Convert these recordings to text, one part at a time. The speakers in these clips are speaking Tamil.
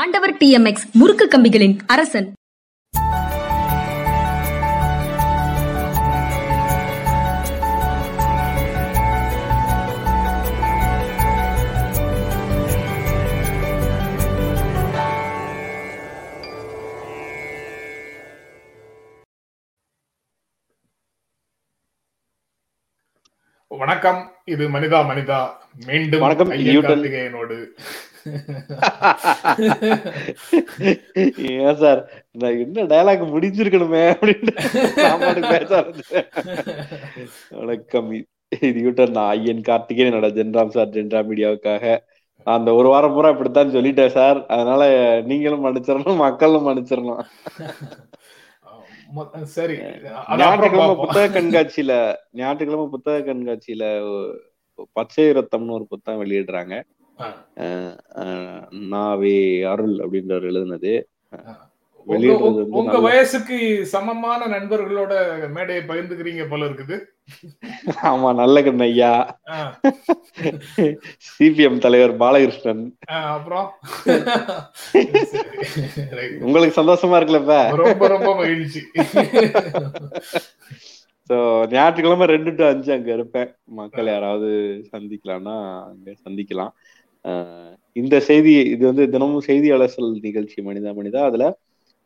ஆண்டவர் டி எம் எக்ஸ் முறுக்கு கம்பிகளின் அரசன். வணக்கம். இது மனிதா மனிதா. மீண்டும் வணக்கம். கார்த்திகேயனோடு ஏன் சார்? நான் என்ன டயலாக் முடிஞ்சிருக்கணுமே அப்படின்னு பேச. வணக்கம். இது யூட்டர் நான் ஐயன் கார்த்திகேயன் என்னோட ஜென்ராம் சார் ஜென்ரா மீடியாவுக்காக. அந்த ஒரு வாரம் பூரா இப்படித்தான் சொல்லிட்டேன் சார். அதனால நீங்களும் மன்னிச்சிடணும் மக்களும் மன்னிச்சிடணும். சரி. ஞாயிற்றுக்கிழமை. புத்தக கண்காட்சியில ஞாயிற்றுக்கிழமை புத்தக கண்காட்சியில பச்சை ரத்தம்னு ஒரு புத்தகம் வெளியிடுறாங்க. நாவே அருள் அப்படின்றவர் எழுதுனது. உங்க- வயசுக்கு சமமான நண்பர்களோட மேடையை பகிர்ந்துக்கிறீங்க போல இருக்குது. ஆமா நல்ல கண்ணு ஐயா. ஆ, சிபிஎம் தலைவர் பாலகிருஷ்ணன். அப்புறம். உங்களுக்கு சந்தோஷமா இருக்குல்ல இப்ப? ரொம்ப ரொம்ப மகிழ்ச்சி. சோ ஞாயிற்றுக்கிழமை ரெண்டு டு அஞ்சு அங்க இருப்பேன். மக்கள் யாராவது சந்திக்கலாம்னா அங்க சந்திக்கலாம். இந்த செய்தி இது வந்து தினமும் செய்தி அலசல் நிகழ்ச்சி மனிதா மனிதா. அதுல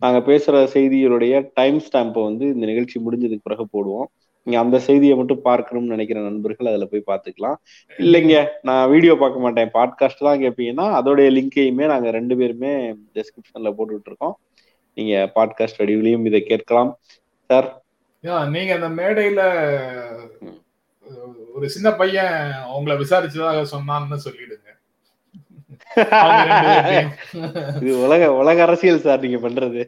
நாங்க பேசுற செய்திகளுடைய டைம் ஸ்டாம்பை வந்து இந்த நிகழ்ச்சி முடிஞ்சதுக்கு பிறகு போடுவோம். நீங்க அந்த செய்தியை மட்டும் பார்க்கணும்னு நினைக்கிற நண்பர்கள் அதுல போய் பார்த்துக்கலாம். இல்லைங்க நான் வீடியோ பார்க்க மாட்டேன். பாட்காஸ்ட் தான் கேட்பீங்கன்னா அதோடைய லிங்கையுமே நாங்க ரெண்டு பேருமே டெஸ்கிரிப்ஷன்ல போட்டுட்டு இருக்கோம். நீங்க பாட்காஸ்ட் வடிவிலையும் இதை கேட்கலாம். சார் நீங்க அந்த மேடையில. ஒரு சின்ன பையன் உங்களை விசாரிச்சதாக சொன்னான்னு சொல்லிடுங்க. இது உலக உலக அரசியல் சார் நீங்க பண்றது.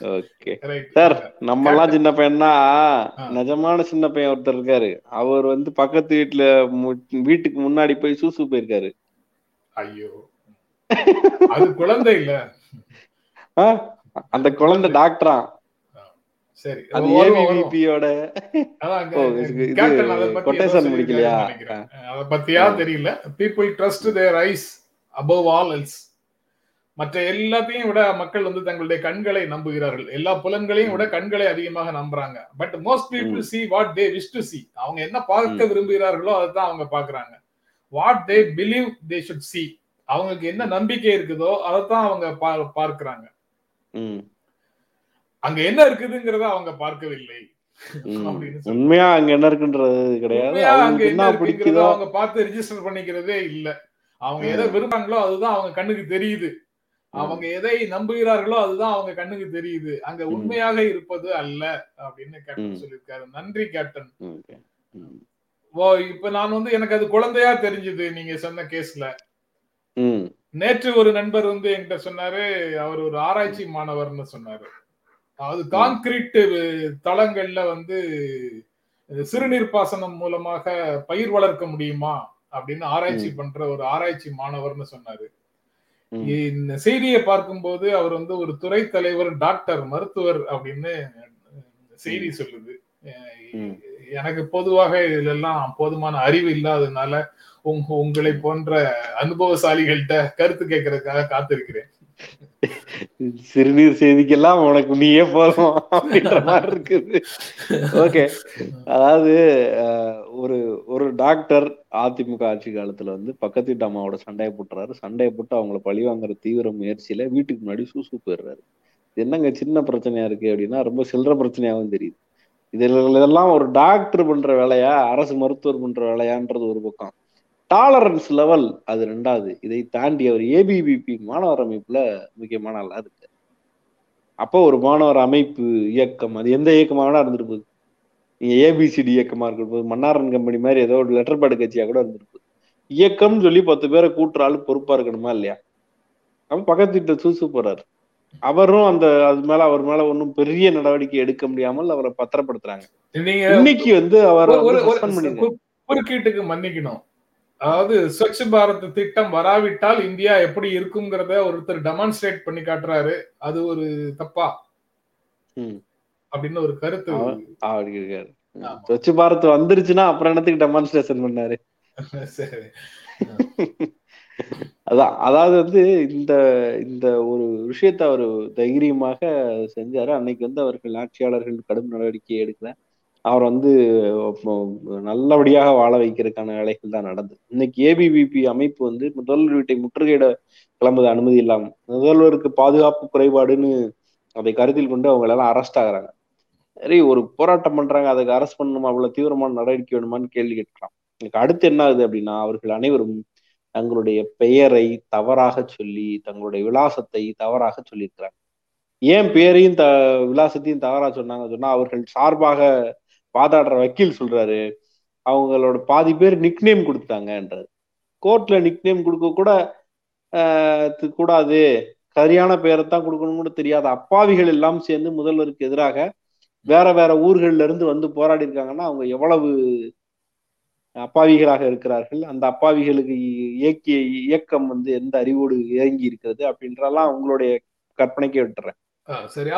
ஓகே. சார் நம்ம எல்லாம் சின்ன பையன்னா. நிஜமான சின்ன பையன் ஒருத்தர் இருக்காரு. அவர் வந்து பக்கத்து வீட்டுல வீட்டுக்கு முன்னாடி போய் சூசு போயிருக்காரு. ஐயோ. அது குழந்தை இல்ல? அந்த குழந்தை டாக்டரா? சரி அது ஏதோ சொல்லியிருக்காருன்னு முடிக்கலையா? அதை பத்தியா தெரியல. People trust their eyes above all else மற்ற எல்லாத்தையும் விட மக்கள் வந்து தங்களுடைய கண்களை நம்புகிறார்கள். எல்லா புலன்களையும் விட கண்களை அதிகமாக நம்புறாங்க. But most people see what they wish to see. அவங்க என்ன பார்க்க விரும்புகிறார்களோ அதை தான் அவங்க பாக்குறாங்க what they believe they should see. அவங்களுக்கு என்ன நம்பிக்கை இருக்குதோ அதை தான் அவங்க பார்க்கறாங்க. அங்க என்ன இருக்குதுங்கிறத அவங்க பார்க்கவில்லை. உண்மையா அங்க என்ன இருக்குன்றது கிடையாது. அவங்களுக்கு என்ன பிடிக்குதோ அவங்க பார்த்து ரெஜிஸ்டர் பண்ணிக்கிறதே இல்ல. அவங்க. எதை விரும்புறாங்களோ அதுதான் அவங்க கண்ணுக்கு தெரியுது. அவங்க எதை நம்புகிறார்களோ அதுதான் அவங்க கண்ணுக்கு தெரியுது. அங்க. உண்மையாக இருப்பது அல்ல அப்படின்னு கேப்டன். சொல்லியிருக்காரு. நன்றி கேப்டன். ஓ இப்ப நான் வந்து எனக்கு அது குழந்தையா தெரிஞ்சது நீங்க சொன்ன கேஸ்ல நேற்று ஒரு நண்பர் வந்து என்கிட்ட சொன்னாரு அவர் ஒரு ஆராய்ச்சி மாணவர்னு சொன்னாரு. அது கான்கிரீட் தளங்கள்ல வந்து சிறுநீர் பாசனம் மூலமாக பயிர் வளர்க்க முடியுமா அப்படின்னு ஆராய்ச்சி பண்ற ஒரு ஆராய்ச்சி மாணவர்னு சொன்னாரு. இந்த செய்தியை பார்க்கும்போது அவர் வந்து ஒரு துறை தலைவர் டாக்டர் மருத்துவர் அப்படின்னு செய்தி சொல்லுது. எனக்கு பொதுவாக இதுலெல்லாம் போதுமான அறிவு இல்லாததுனால உங்க உங்களை போன்ற அனுபவசாலிகள்கிட்ட கருத்து கேட்கறதுக்காக காத்திருக்கிறேன். சிறுநீர் செய்திக்கெல்லாம் உனக்கு நீயே போதும் அப்படின்ற மாதிரி இருக்குது. ஓகே அதாவது ஒரு ஒரு டாக்டர் அதிமுக ஆட்சி காலத்துல வந்து பக்கத்து வீட்டு அம்மாவோட சண்டையை போட்டுறாரு. சண்டையை போட்டு அவங்கள பழி வாங்குற தீவிர முயற்சியில வீட்டுக்கு முன்னாடி சூசு போயிடுறாரு. என்னங்க சின்ன பிரச்சனையா இருக்கு அப்படின்னா ரொம்ப சில்லற பிரச்சனையாவும் தெரியுது. இதுல இதெல்லாம் ஒரு டாக்டர் பண்ற வேலையா அரசு மருத்துவர் பண்ற வேலையான்றது ஒரு பக்கம். டாலரன்ஸ் லெவல் அது ரெண்டாவது. இதை தாண்டி அவர் ஏபிவிபி மாணவர் அமைப்புல முக்கியமான ஆளா. இருக்கு அப்போ ஒரு மாணவர் அமைப்பு இயக்கம் அது எந்த இயக்கமாக இருந்துட்டு போகுது நீங்க ஏபிசிடி இயக்கமா இருக்க போது மன்னாரன் கம்பெனி மாதிரி ஏதோ ஒரு லெட்டர் பேடு கட்சியா கூட இருந்துட்டு போகுது இயக்கம்னு சொல்லி பத்து பேரை கூட்டுற ஆளு பொறுப்பா இருக்கணுமா இல்லையா? அவன் பக்கத்து வீட்டுல சூசு போறாரு. அவரும் அந்த அது மேல அவர் மேல ஒன்றும் பெரிய நடவடிக்கை எடுக்க முடியாமல் அவரை பத்திரப்படுத்துறாங்க. இன்னைக்கு வந்து அவரை குறுக்கீட்டுக்கு மன்னிக்கணும். அதாவது ஸ்வச் பாரத் திட்டம் வராவிட்டால் இந்தியா எப்படி இருக்குங்கிறத ஒருத்தர் டெமான்ஸ்ட்ரேட் பண்ணி காட்டுறாரு. அது ஒரு தப்பா. அப்படின்னு ஒரு கருத்து. அப்படி இருக்காரு. ஸ்வச் பாரத் வந்துருச்சுன்னா அப்புறம் என்னத்துக்கு டெமான்ஸ்ட்ரேஷன் பண்ணாரு? சரி. அதான் அதாவது வந்து இந்த இந்த ஒரு விஷயத்த அவர் தைரியமாக செஞ்சாரு. அன்னைக்கு வந்து அவர்கள் ஆட்சியாளர்கள் கடும் நடவடிக்கை எடுக்கல. அவர் வந்து நல்லபடியாக வாழ வைக்கிறதுக்கான வேலைகள் தான் நடந்தது. இன்னைக்கு ஏபிவிபி அமைப்பு வந்து முதல்வர் வீட்டை முற்றுகையிட கிளம்புது அனுமதி இல்லாம. முதல்வருக்கு பாதுகாப்பு குறைபாடுன்னு அதை கருத்தில் கொண்டு அவங்க எல்லாம் அரெஸ்ட் ஆகுறாங்க. சரி ஒரு போராட்டம் பண்றாங்க அதுக்கு அரெஸ்ட் பண்ணணுமா? அவ்வளவு தீவிரமான நடவடிக்கை வேணுமான்னு கேள்வி கேட்கலாம். எனக்கு அடுத்து என்ன ஆகுது அப்படின்னா அவர்கள் அனைவரும் தங்களுடைய பெயரை தவறாக சொல்லி தங்களுடைய விலாசத்தை தவறாக சொல்லியிருக்கிறாங்க. ஏன் பெயரையும் த விலாசத்தையும் தவறா சொன்னாங்க சொன்னா அவர்கள் சார்பாக வாதாடுற வக்கீல் சொல்றாரு அவங்களோட பாதி பேர் நிக்நேம் கொடுத்தாங்கன்றாரு கோர்ட்ல நிக்நேம் கொடுக்க கூட கூடாது. சரியான பெயரைத்தான் கொடுக்கணும்னு தெரியாத. அப்பாவிகள் எல்லாம் சேர்ந்து முதல்வருக்கு எதிராக வேற வேற ஊர்கள்ல இருந்து வந்து போராடி இருக்காங்கன்னா அவங்க எவ்வளவு அப்பாவிகளாக இருக்கிறார்கள்? அந்த அப்பாவிகளுக்கு இயக்கிய இயக்கம் வந்து எந்த அறிவோடு இயங்கி இருக்கிறது அப்படின்றலாம் உங்களுடைய கற்பனைக்கே விட்டுறேன். சரி.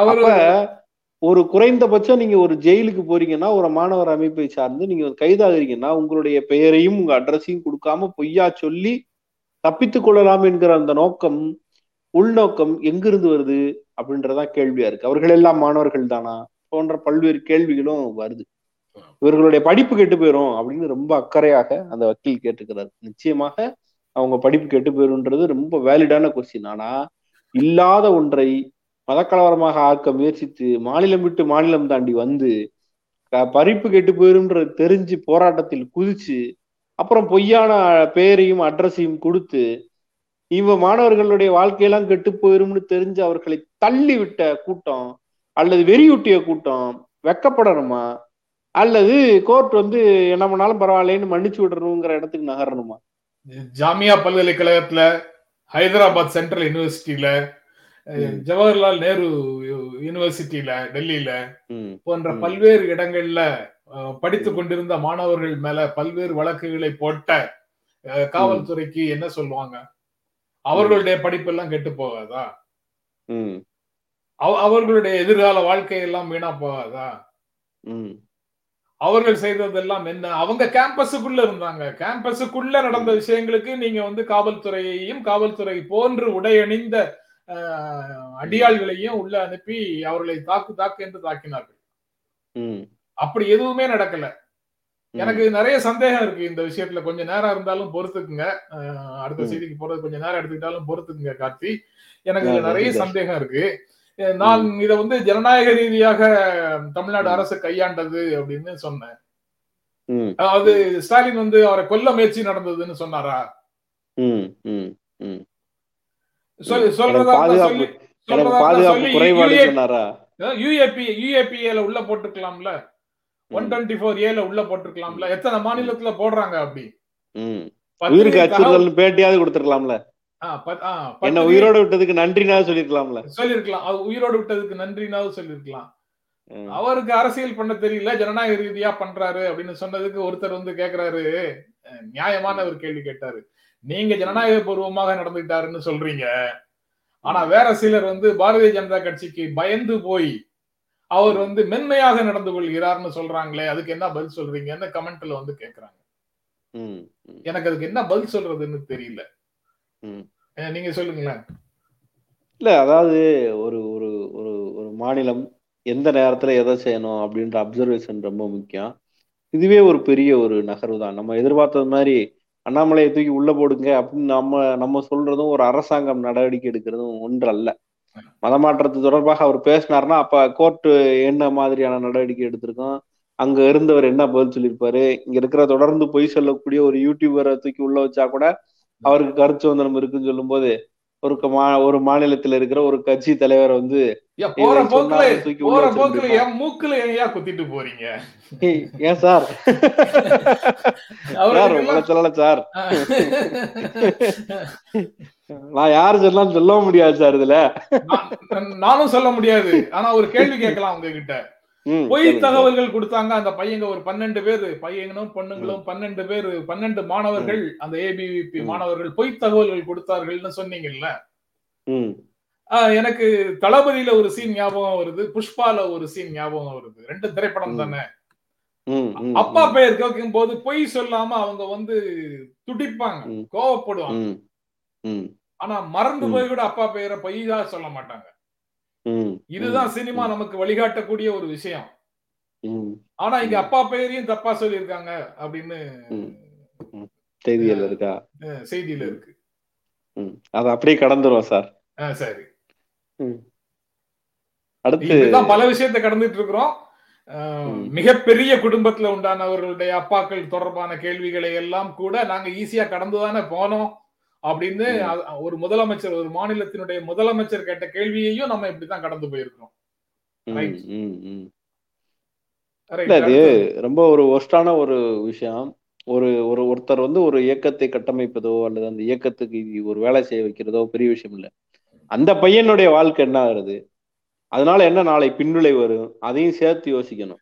ஒரு குறைந்தபட்சம் நீங்க ஒரு ஜெயிலுக்கு போறீங்கன்னா ஒரு மாணவர் அமைப்பை சார்ந்து நீங்க கைதாகிறீங்கன்னா உங்களுடைய பெயரையும் உங்க அட்ரஸையும் கொடுக்காம பொய்யா சொல்லி தப்பித்துக் கொள்ளலாம் என்கிற அந்த நோக்கம் உள்நோக்கம் எங்கிருந்து வருது அப்படின்றதான் கேள்வியா இருக்கு. அவர்கள் எல்லாம் மாணவர்கள் தானா? போன்ற பல்வேறு கேள்விகளும் வருது. இவர்களுடைய படிப்பு கெட்டு போயிரும் அப்படின்னு ரொம்ப அக்கறையாக அந்த வக்கீல் கேட்டுக்கிறார். நிச்சயமாக அவங்க படிப்பு கெட்டு போயிருன்றது ரொம்ப வேலிடான கொஸ்டின் ஆனா இல்லாத ஒன்றை மதக்கலவரமாக ஆக்க முயற்சித்து மாநிலம் விட்டு மாநிலம் தாண்டி வந்து பறிப்பு கெட்டு போயிரும்ன்றது தெரிஞ்சு போராட்டத்தில் குதிச்சு அப்புறம் பொய்யான பெயரையும் அட்ரஸையும் கொடுத்து இவ மாணவர்களுடைய வாழ்க்கையெல்லாம் கெட்டு போயிரும்னு தெரிஞ்சு அவர்களை தள்ளி விட்ட கூட்டம் அல்லது வெறியூட்டிய கூட்டம் வெக்கப்படணுமா? அல்லது கோர்ட் வந்து என்ன பண்ணாலும் பரவாயில்லைன்னு மன்னிச்சு விடணுங்கிற இடத்துக்கு நகரணுமா? ஜாமியா பல்கலைக்கழகத்துல ஹைதராபாத் சென்ட்ரல் யூனிவர்சிட்டியில ஜவஹர்லால் நேரு யூனிவர்சிட்டியில டெல்லியில போன்ற. பல்வேறு இடங்கள்ல ம். கொண்டிருந்த மாணவர்கள் மேல பல்வேறு வழக்குகளை போட்ட காவல்துறைக்கு என்ன சொல்லுவாங்க? அவர்களுடைய படிப்பெல்லாம் கெட்டு போகாதா? அவர்களுடைய எதிர்கால வாழ்க்கையெல்லாம் வீணா போகாதா? அவர்கள் செய்ததெல்லாம் என்ன? அவங்க கேம்பஸுக்குள்ள இருந்தாங்க. கேம்பஸுக்குள்ள நடந்த விஷயங்களுக்கு நீங்க வந்து காவல்துறையையும் காவல்துறை போன்று உடையணிந்த அடியாள்களையும் உள்ள அனுப்பி அவர்களை தாக்கு தாக்கு என்று தாக்கினார்கள். அப்படி எதுவுமே நடக்கல. எனக்கு நிறைய சந்தேகம் இருக்கு இந்த விஷயத்துல. கொஞ்சம் நேரம் இருந்தாலும் பொறுத்துக்குங்க. அடுத்த. செய்திக்கு போறது கொஞ்சம் நேரம் எடுத்துக்கிட்டாலும் பொறுத்துக்குங்க கார்த்தி. எனக்கு நிறைய. சந்தேகம் இருக்கு. நான் இதை வந்து ஜனநாயக ரீதியாக தமிழ்நாடு. அரசு கையாண்டது அப்படின்னு சொன்னேன். அதாவது ஸ்டாலின் வந்து அவரை கொல்ல முயற்சி நடந்ததுன்னு சொன்னாரா ம், ம், ம். சொல்லி எனக்கு சொல்றதா இருந்தா பாதுகாப்பு சொல்லி. எனக்கு பாதுகாப்பு குறைபாடு சொன்னாரா? யூஏபி யூஏபிஏல உள்ள போட்டுக்கலாம்ல. ஒன் டுவெண்ட்டி ஃபோர் ஏல உள்ள போட்டுக்கலாம்ல. எத்தனை மாநிலத்துல போடுறாங்க அப்படி? உயிருக்கு அச்சுறுத்தல் பேட்டியாவது கொடுத்துருக்கலாம்ல. என்ன உயிரோட விட்டதுக்கு நன்றினாவது சொல்லிருக்கலாம்ல. சொல்லிருக்கலாம். உயிரோடு விட்டதுக்கு நன்றினாவது சொல்லிருக்கலாம். அவருக்கு அரசியல் பண்ண தெரியல. ஜனநாயக ரீதியா பண்றாரு அப்படின்னு சொன்னதுக்கு ஒருத்தர் வந்து கேக்குறாரு. நியாயமான ஒரு கேள்வி கேட்டாரு. நீங்க ஜனநாயக பூர்வமாக நடந்துட்டாருன்னு சொல்றீங்க. ஆனா வேற சிலர் வந்து பாரதிய ஜனதா கட்சிக்கு பயந்து போய் அவர் வந்து மென்மையாக நடந்து கொள்கிறார்னு சொல்றாங்களே அதுக்கு என்ன பதில் சொல்றீங்கன்னு கமெண்ட்ல வந்து கேக்குறாங்க. எனக்கு அதுக்கு என்ன பதில் சொல்றதுன்னு தெரியல. நீங்க சொல்லுங்களேன். இல்ல அதாவது ஒரு ஒரு ஒரு ஒரு மாநிலம் எந்த நேரத்துல எதை செய்யணும் அப்படின்ற அப்சர்வேஷன் ரொம்ப முக்கியம். இதுவே ஒரு பெரிய ஒரு நகர்வு தான் நம்ம எதிர்பார்த்தது மாதிரி அண்ணாமலையை தூக்கி உள்ள போடுங்க அப்படின்னு நம்ம நம்ம சொல்றதும் ஒரு அரசாங்கம் நடவடிக்கை எடுக்கிறதும் ஒன்று அல்ல மதமாற்றத்து தொடர்பாக அவர் பேசினார்னா அப்ப கோர்ட்டு என்ன மாதிரியான நடவடிக்கை எடுத்திருக்கோம்? அங்க இருந்தவர் என்ன பதில் சொல்லியிருப்பாரு? இங்க இருக்கிற தொடர்ந்து பொய் சொல்லக்கூடிய ஒரு யூடியூபரை தூக்கி உள்ள வச்சா கூட அவருக்கு கருத்து வந்தனம் இருக்குன்னு சொல்லும் போது ஒரு மா- ஒரு மாநிலத்துல இருக்கிற ஒரு கட்சி தலைவர் வந்து போற போக்குல போற போக்குல? என் மூக்குல குத்திட்டு போறீங்க? "ஏய், ஏன் சார்? சார் சொல்லல சார். நான் யாரு சொல்லலாம் சொல்லவும் முடியாது சார் இதுல. நான்- நானும் சொல்ல முடியாது. ஆனா ஒரு கேள்வி கேட்கலாம் உங்ககிட்ட. பொய். தகவல்கள் கொடுத்தாங்க. அந்த பையங்க ஒரு பன்னெண்டு பேரு பையங்களும் பொண்ணுங்களும் பன்னெண்டு பேரு பன்னெண்டு மாணவர்கள் அந்த ஏபிவிபி. மாணவர்கள் பொய் தகவல்கள் கொடுத்தார்கள்னு சொன்னீங்கல்ல? எனக்கு தளபதியில ஒரு சீன் ஞாபகம் வருது புஷ்பால ஒரு சீன் ஞாபகம் வருது. ரெண்டு திரைப்படம். தானே? அப்பா பெயர் கேட்கும் போது பொய் சொல்லாம அவங்க வந்து துடிப்பாங்க. கோவப்படுவாங்க. ஆனா மறந்து. போய் கூட அப்பா பெயரை பொய்யா சொல்ல மாட்டாங்க. இதுதான் சினிமா. நமக்கு வழிகாட்டக்கூடிய ஒரு விஷயம். ஆனா இங்க. அப்பா பெயரையும் தப்பா சொல்லியிருக்காங்க அப்படின்னு ம். செய்திகள் இருக்கா? செய்தியில இருக்கு. அது அப்படியே கடந்துரும் சார். சரி. அடுத்து பல விஷயத்தை கடந்துட்டு இருக்கிறோம். மிகப்பெரிய குடும்பத்துல உண்டானவர்களுடைய அப்பாக்கள் தொடர்பான கேள்விகளை எல்லாம் கூட நாங்க ஈஸியா கடந்துதானே போனோம். அப்படின்னு ஒரு முதலமைச்சர் ஒரு மாநிலத்தினுடைய முதலமைச்சர் கேட்ட கேள்வியையும் நம்ம இப்படித்தான் கடந்து போயிருக்கிறோம். அது அடுத்தது. ரொம்ப ஒரு ஒஸ்டான ஒரு விஷயம். ஒரு ஒரு ஒருத்தர் வந்து ஒரு இயக்கத்தை கட்டமைப்பதோ அல்லது அந்த இயக்கத்துக்கு இது ஒரு வேலை செய்ய வைக்கிறதோ பெரிய விஷயம் இல்ல. அந்த பையனுடைய வாழ்க்கை என்ன ஆகுறது? அதனால என்ன நாளை பின்விளை வரும்? அதையும் சேர்த்து யோசிக்கணும்.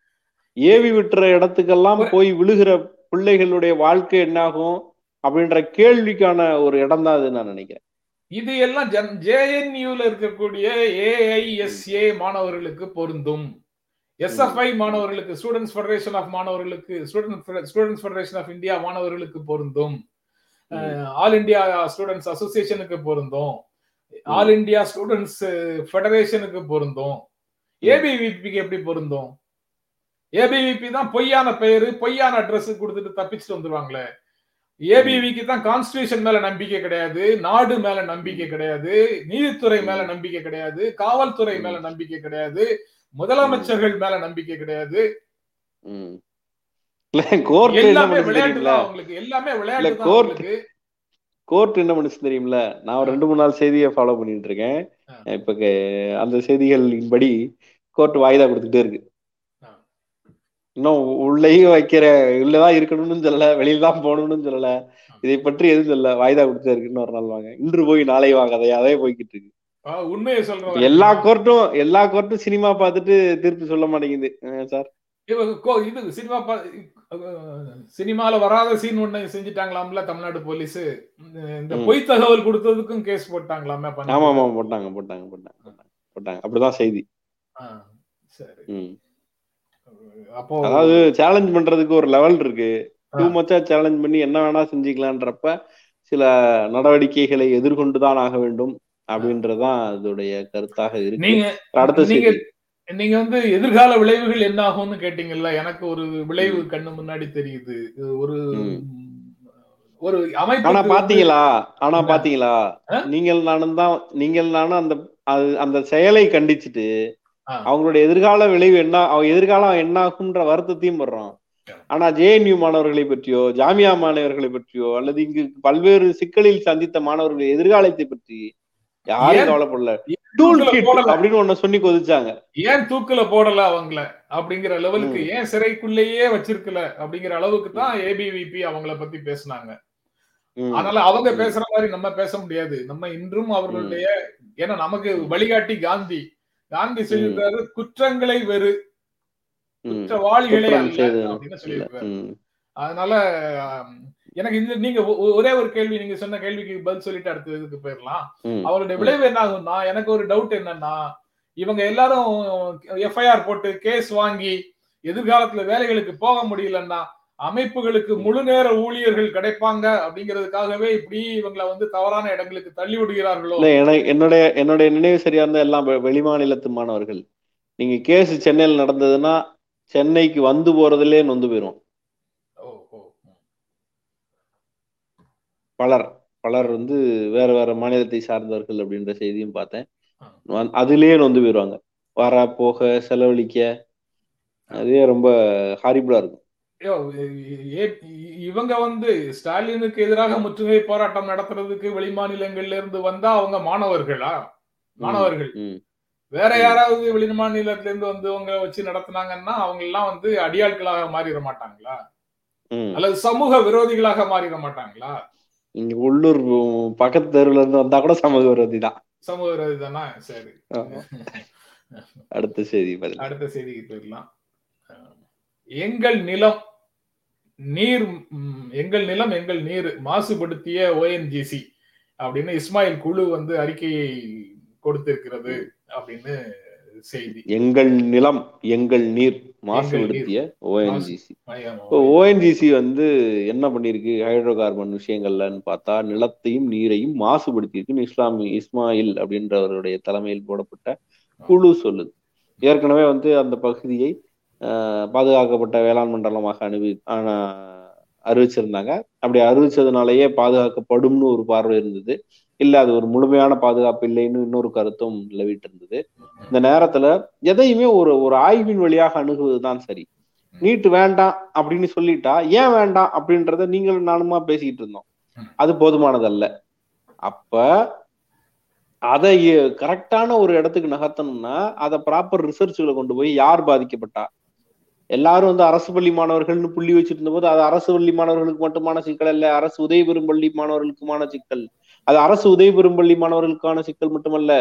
ஏவி விட்டுற இடத்துக்கெல்லாம் போய் விழுகிற பிள்ளைகளுடைய வாழ்க்கை என்னாகும்? அப்படின்ற கேள்விக்கான ஒரு இடம் தான் அது நான் நினைக்கிறேன். இது எல்லாம் ஜேஎன்யூல இருக்கக்கூடிய ஏஐஎஸ்ஏ மாணவர்களுக்கு பொருந்தும். எஸ்எஃப்ஐ மாணவர்களுக்கு ஸ்டூடெண்ட்ஸ் ஃபெடரேஷன் ஆஃப் மாணவர்களுக்கு student students federation of India மாணவர்களுக்கு பொருந்தும். ஆல் இந்தியா ஸ்டூடெண்ட்ஸ் அசோசியேஷனுக்கு பொருந்தும். ஆல் இந்தியா ஸ்டூடெண்ட்ஸ் ஃபெடரேஷனுக்கு பொருந்தும். ஏபிவிபிக்கு எப்படி பொருந்தும்? ஏபிவிபி தான் பொய்யான பெயரு பொய்யான அட்ரஸ் கொடுத்துட்டு தப்பிச்சுட்டு வந்துருவாங்களே. ஏபிவிக்கு தான் கான்ஸ்டியூஷன் மேல நம்பிக்கை கிடையாது நாடு மேல நம்பிக்கை கிடையாது நீதித்துறை மேல நம்பிக்கை கிடையாது காவல்துறை மேல நம்பிக்கை கிடையாது முதலமைச்சர்கள் மேல நம்பிக்கை கிடையாது. எல்லாமே பண்ணுச்சு விளையாட்டு அவங்களுக்கு எல்லாமே விளையாட்டு கோர்ட் என்ன பண்ணுச்சு தெரியுமில்ல நான் ஒரு ரெண்டு மூணு நாள் செய்தியை ஃபாலோ பண்ணிட்டு இருக்கேன். இப்ப அந்த செய்திகளின்படி கோர்ட் வாய்தா கொடுத்துட்டே இருக்கு. இன்னும் உள்ளேயும் வைக்கிற உள்ளதான் இருக்கணும்னு சொல்லல வெளியில தான் போகணும்னு சொல்லல. இதை பற்றி எதுவும் சொல்லல. வாய்தா கொடுத்துட்டே இருக்கு இன்னொரு நாள் வாங்க. இன்று போய் நாளை வாங்க. அதை அதே போய்கிட்டு இருக்கு. உண்மையை சொல்றேன். எல்லா கோர்ட்டும் எல்லா கோர்ட்டும் சினிமா பார்த்துட்டு தீர்ப்பு சொல்ல மாட்டேங்குது. சார். இது சினிமா சினிமால வராத சீன் ஒண்ணு செஞ்சுட்டாங்களாம்ல தமிழ்நாடு போலீஸ். இந்த. பொய் தகவல் கொடுத்ததுக்கும் கேஸ் போட்டாங்களாமே ஆமா ஆமா போட்டாங்க போட்டாங்க போட்டாங்க போட்டாங்க. அப்படிதான் செய்தி. சரி. அப்போ அதாவது சேலஞ்ச் பண்றதுக்கு ஒரு லெவல் இருக்கு. டூ மச்சா சேலஞ்ச் பண்ணி என்ன வேணா செஞ்சுக்கலான்றப்ப சில நடவடிக்கைகளை எதிர்கொண்டுதான் ஆக வேண்டும் அப்படின்றதுதான் அதோடைய கருத்தாக இருக்கு நீங்க அடுத்த நீங்க வந்து எதிர்கால விளைவுகள் என்ன ஆகும்னு கேட்டீங்கல்ல எனக்கு ஒரு விளைவு கண்ணு முன்னாடி தெரியுது ஒரு. ஒரு அமைப்பு ஆனா பாத்தீங்களா ஆனா? பாத்தீங்களா? நீங்கள் நானும் தான் நீங்கள் நானும் அந்த அந்த செயலை கண்டிச்சுட்டு ஆ. அவங்களுடைய எதிர்கால விளைவு என்ன அவங்க எதிர்காலம் என்ன ஆகும்ன்ற வருத்தத்தையும் படுறோம். ஆனா ஜேஎன்யூ மாணவர்களை பற்றியோ ஜாமியா மாணவர்களை பற்றியோ அல்லது இங்கு பல்வேறு சிக்கலில் சந்தித்த மாணவர்கள் எதிர்காலத்தை பற்றி யாரும் கவலைப்படல டூல்? அப்படின்னு ஒண்ணு சொல்லி கொதிச்சாங்க ஏன் தூக்குல போடல அவங்கள அப்படிங்கிற லெவலுக்கு. ஏன் சிறைக்குள்ளேயே வச்சிருக்கல அப்படிங்கிற அளவுக்கு தான் ஏபிவிபி அவங்கள பத்தி பேசுனாங்க. அதனால அவங்க. பேசுற மாதிரி நம்ம பேச முடியாது நம்ம இன்றும் அவர்களுடைய ஏன்னா நமக்கு வழிகாட்டி காந்தி காந்தி சொல்லியிருக்காரு குற்றங்களை வெறு. குற்றவாளிகளே அப்படின்னு. சொல்லியிருக்காரு. அதனால எனக்கு இந்த நீங்க ஒரே ஒரு கேள்வி நீங்க சொன்ன கேள்விக்கு பதில் சொல்லிட்டு அடுத்த இதுக்கு போயிடலாம். அவருடைய விளைவு என்ன ஆகும்னா எனக்கு ஒரு டவுட் என்னன்னா இவங்க எல்லாரும் எஃப்ஐஆர் போட்டு கேஸ் வாங்கி எதிர்காலத்துல வேலைகளுக்கு போக முடியலன்னா அமைப்புகளுக்கு முழு நேர ஊழியர்கள் கிடைப்பாங்க அப்படிங்கிறதுக்காகவே இப்படி இவங்களை வந்து தவறான இடங்களுக்கு தள்ளி விடுகிறார்களோ? என்னுடைய என்னுடைய நினைவு சரியா இருந்தா எல்லாம் வெளிமாநிலத்து மாணவர்கள். நீங்க கேஸ் சென்னையில் நடந்ததுன்னா சென்னைக்கு வந்து போறதுலயே நொந்து போயிரும். பலர் பலர் வந்து வேற வேற மாநிலத்தை சார்ந்தவர்கள் அப்படின்ற செய்தியும் பார்த்தேன். அதுலயே நொந்து போயிடுவாங்க. வர போக செலவழிக்க. அதே ரொம்ப ஹாரிபிளா இருக்கும். இவங்க வந்து ஸ்டாலினுக்கு எதிராக முற்றுகை போராட்டம் நடத்துறதுக்கு வெளிமாநிலங்கள்ல இருந்து வந்தா அவங்க மாணவர்களா? மாணவர்கள். வேற. யாராவது வெளிமாநிலத்துல இருந்து வந்தவங்க வச்சு நடத்துனாங்கன்னா அவங்க எல்லாம் வந்து அடியாட்களாக மாறிட மாட்டாங்களா. அல்லது சமூக விரோதிகளாக மாறிட மாட்டாங்களா? உள்ளூர் பக்கத்து தெருவுல இருந்து வந்தா கூட சமூக விரோதி தான். சமூக விரோதி தானா? சரி. அடுத்த செய்தி அடுத்த செய்திக்கு போயிடலாம். எங்கள் நிலம் நீர் எங்கள் நிலம் எங்கள் நீர் மாசுபடுத்திய ஓஎன்ஜிசி அப்படின்னு இஸ்மாயில் குழு வந்து அறிக்கையை கொடுத்திருக்கிறது அப்படின்னு செய்தி. எங்கள் நிலம் எங்கள் நீர் மாசுபடுத்திய ஓஎன்ஜிசி ஓஎன்ஜிசி வந்து என்ன பண்ணிருக்கு ஹைட்ரோ கார்பன் விஷயங்கள்லன்னு பார்த்தா நிலத்தையும் நீரையும் மாசுபடுத்தியிருக்குன்னு இஸ்லாமி இஸ்மாயில் அப்படின்றவருடைய தலைமையில் போடப்பட்ட குழு சொல்லுது. ஏற்கனவே வந்து அந்த பகுதியை பாதுகாக்கப்பட்ட வேளாண் மண்டலமாக அனுபவி ஆனா- அறிவிச்சிருந்தாங்க. அப்படி அறிவிச்சதுனாலயே பாதுகாக்கப்படும்னு ஒரு பார்வை இருந்தது. இல்ல அது ஒரு முழுமையான பாதுகாப்பு இல்லைன்னு இன்னொரு கருத்தும் நிலவிட்டு இருந்தது. இந்த நேரத்துல எதையுமே ஒரு ஒரு ஆய்வின் வழியாக அணுகுவதுதான் சரி. நீட் வேண்டாம் அப்படின்னு சொல்லிட்டா ஏன் வேண்டாம் அப்படின்றத நீங்களும் நானுமா பேசிக்கிட்டு இருந்தோம். அது போதுமானதல்ல. அப்ப அதை கரெக்டான ஒரு இடத்துக்கு நகர்த்தணும்னா அதை ப்ராப்பர் ரிசர்ச்ல கொண்டு போய் யார் பாதிக்கப்பட்டா? எல்லாரும் வந்து அரசு பள்ளி மாணவர்கள்னு புள்ளி வச்சிருந்த போது அது அரசு பள்ளி மாணவர்களுக்கு மட்டுமான சிக்கல் அல்ல அரசு உதவி பெறும் பள்ளி மாணவர்களுக்குமான சிக்கல். அது அரசு உதவி பெறும் பள்ளி மாணவர்களுக்கான சிக்கல் மட்டுமல்ல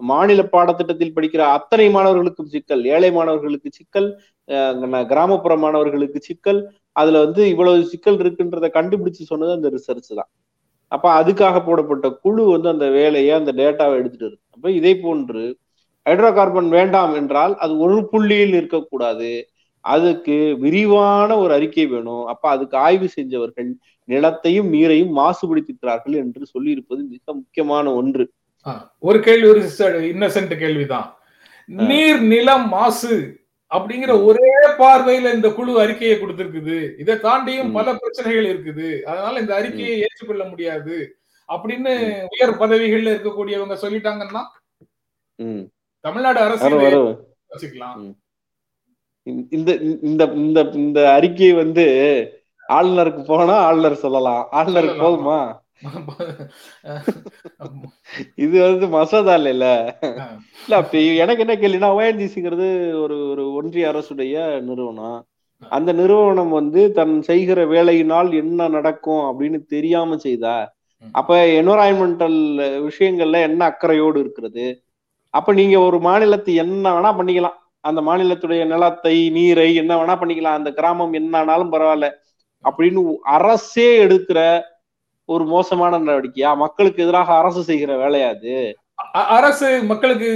மாநில பாடத்திட்டத்தில் படிக்கிற அத்தனை மாணவர்களுக்கும் சிக்கல் ஏழை மாணவர்களுக்கு சிக்கல் அஹ் கிராமப்புற மாணவர்களுக்கு சிக்கல் அதுல வந்து இவ்வளவு சிக்கல் இருக்குன்றத கண்டுபிடிச்சு சொன்னது அந்த ரிசர்ச் தான். அப்ப அதுக்காக போடப்பட்ட குழு வந்து அந்த வேலையை அந்த டேட்டாவை எடுத்துட்டு இருக்கு. அப்ப இதே போன்று ஹைட்ரோ கார்பன் வேண்டாம் என்றால் அது ஒரு புள்ளியில் இருக்கக்கூடாது. அதுக்கு விரிவான ஒரு அறிக்கை வேணும். அப்ப அதுக்கு ஆய்வு செஞ்சவர்கள் நிலத்தையும் நீரையும் மாசுபடுத்திக்கிறார்கள் என்று சொல்லியிருப்பது மிக முக்கியமான ஒன்று. ஒரு கேள்வி ஒரு இன்னசென்ட் கேள்விதான். நீர் நிலம் மாசு அப்படிங்கிற ஒரே பார்வையில இந்த குழு அறிக்கையை கொடுத்திருக்குது. இதை தாண்டியும். பல பிரச்சனைகள் இருக்குது. அதனால இந்த அறிக்கையை ஏற்றுக்கொள்ள முடியாது அப்படின்னு உயர் பதவிகள்ல இருக்கக்கூடியவங்க சொல்லிட்டாங்கன்னா தமிழ்நாடு அரசு வச்சுக்கலாம். இந்த இந்த இந்த இந்த அறிக்கை வந்து ஆளுநருக்கு போனா ஆளுநர் சொல்லலாம். ஆளுநருக்கு. போகுமா இது வந்து மசோதா இல்ல. இல்ல அப்ப எனக்கு என்ன கேள்வினா ஓஎன்ஜிசிங்கிறது ஒரு ஒரு ஒன்றிய அரசுடைய நிறுவனம். அந்த நிறுவனம் வந்து தன் செய்கிற வேலையினால் என்ன நடக்கும் அப்படின்னு தெரியாம செய்தா. அப்ப என்வரான்மெண்டல் விஷயங்கள்ல என்ன அக்கறையோடு இருக்கிறது? அப்ப நீங்க ஒரு மாநிலத்தை என்ன வேணா பண்ணிக்கலாம். அந்த மாநிலத்துடைய நிலத்தை நீரை என்ன வேணா பண்ணிக்கலாம் அந்த கிராமம் என்ன ஆனாலும் பரவாயில்ல அப்படின்னு அரசே எடுக்கிற ஒரு மோசமான நடவடிக்கையா? மக்களுக்கு எதிராக அரசு செய்கிற வேலையா அது? அரசு மக்களுக்கு